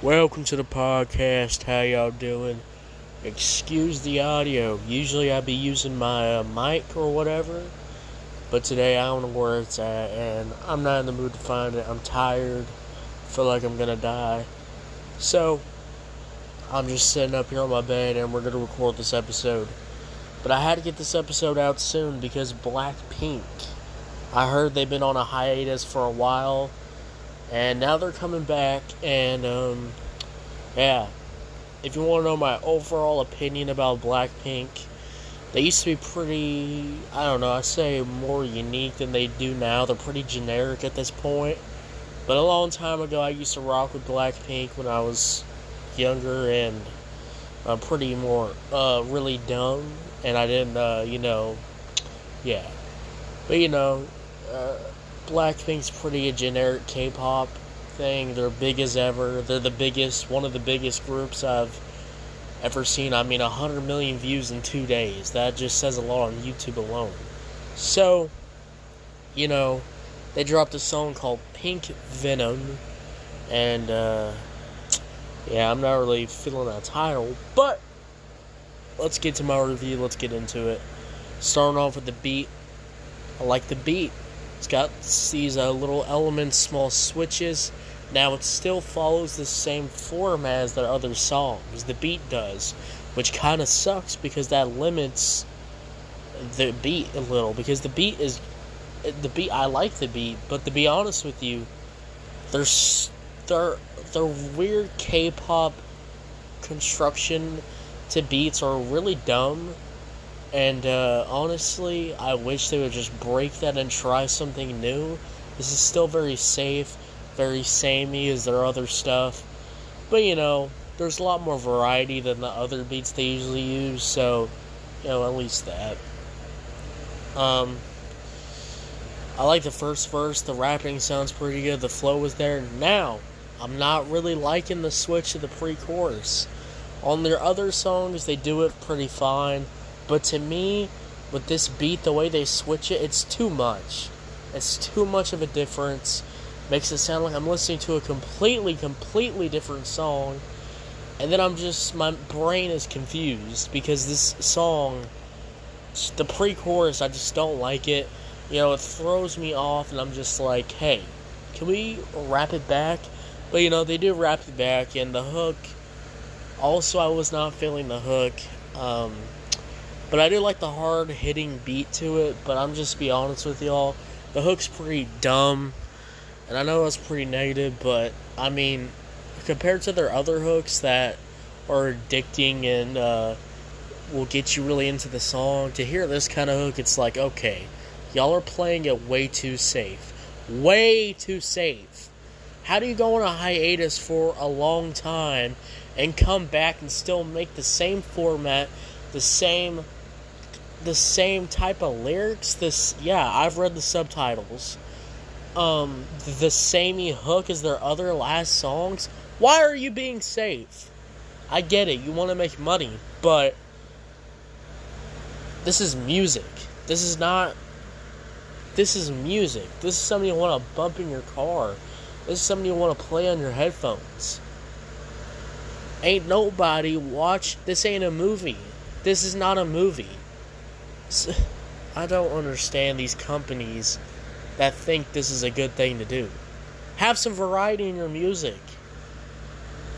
Welcome to the podcast. How y'all doing? Excuse the audio. Usually I'd be using my uh, mic or whatever, but today I don't know where it's at, and I'm not in the mood to find it. I'm tired. Feel like I'm gonna die. So I'm just sitting up here on my bed, and we're gonna record this episode. But I had to get this episode out soon because Blackpink. I heard they've been on a hiatus for a while and now they're coming back and um, yeah. If you want to know my overall opinion about blackpink they used to be pretty i don't know i say more unique than they do now. They're pretty generic at this point. But a long time ago i used to rock with blackpink when i was younger and uh, pretty more uh, really dumb. And i didn't uh, you know yeah. But you know uh, Blackpink's pretty a generic K-pop thing. They're big as ever. They're the biggest, one of the biggest groups I've ever seen. I mean, 100 million views in two days. That just says a lot on YouTube alone. So, you know, they dropped a song called Pink Venom, and uh, yeah, I'm not really feeling that title, but let's get to my review. Let's get into it. Starting off with the beat. I like the beat. It's got these uh, little elements, small switches. Now it still follows the same form as the other songs. The beat does, which kind of sucks because that limits the beat a little. Because the beat is the beat. I like the beat, but to be honest with you, there's their their weird K-pop construction to beats are really dumb and uh, honestly, I wish they would just break that and try something new. This is still very safe, very samey as their other stuff. But you know, there's a lot more variety than the other beats they usually use, so you know, at least that. Um, I like the first verse, the rapping sounds pretty good, the flow was there. Now, I'm not really liking the switch to the pre chorus. On their other songs, they do it pretty fine but to me, with this beat, the way they switch it, it's too much. It's too much of a difference. Makes it sound like I'm listening to a completely, completely different song. And then I'm just, my brain is confused because this song, the pre chorus, I just don't like it. You know, it throws me off, and I'm just like, hey, can we wrap it back? But you know, they do wrap it back, and the hook. Also, I was not feeling the hook. Um, but I do like the hard hitting beat to it. But I'm just be honest with y'all, the hook's pretty dumb, and I know that's pretty negative, but I mean, compared to their other hooks that are addicting and uh, will get you really into the song, to hear this kind of hook, it's like okay, y'all are playing it way too safe, way too safe. How do you go on a hiatus for a long time and come back and still make the same format, the same the same type of lyrics. This, yeah, I've read the subtitles. Um, the samey hook as their other last songs. Why are you being safe? I get it, you want to make money, but this is music. This is not. This is music. This is something you want to bump in your car. This is something you want to play on your headphones. Ain't nobody watch. This ain't a movie. This is not a movie. I don't understand these companies that think this is a good thing to do. Have some variety in your music.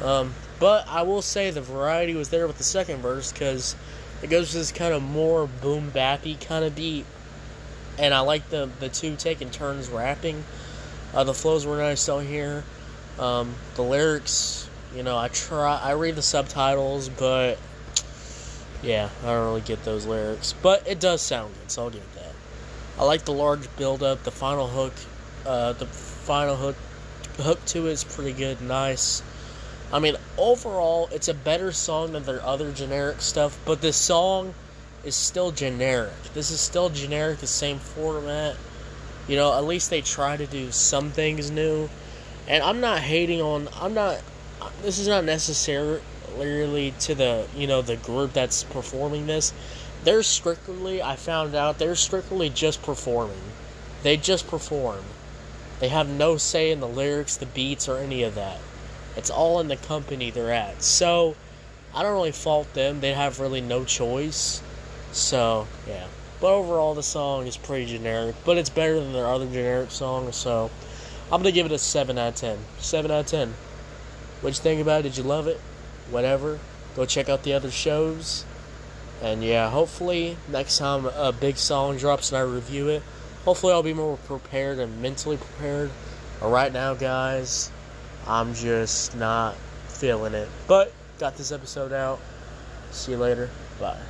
Um, but I will say the variety was there with the second verse because it goes to this kind of more boom bappy kind of beat, and I like the the two taking turns rapping. Uh, the flows were nice on here. Um, the lyrics, you know, I try I read the subtitles, but yeah, I don't really get those lyrics, but it does sound good, so I'll give it that. I like the large build up, the final hook, uh, the final hook hook to it is pretty good, nice. I mean, overall, it's a better song than their other generic stuff, but this song is still generic. This is still generic, the same format. You know, at least they try to do some things new. And I'm not hating on, I'm not, this is not necessary particularly to the you know the group that's performing this they're strictly i found out they're strictly just performing they just perform they have no say in the lyrics the beats or any of that It's all in the company they're at. So I don't really fault them. They have really no choice. So yeah. But overall, the song is pretty generic, but it's better than their other generic songs. So I'm gonna give it a seven out of ten. Seven out of ten. What'd you think about it? Did you love it? Whatever. Go check out the other shows. And yeah, hopefully next time a big song drops and I review it, hopefully I'll be more prepared and mentally prepared. But right now, guys, I'm just not feeling it. But got this episode out. See you later. Bye.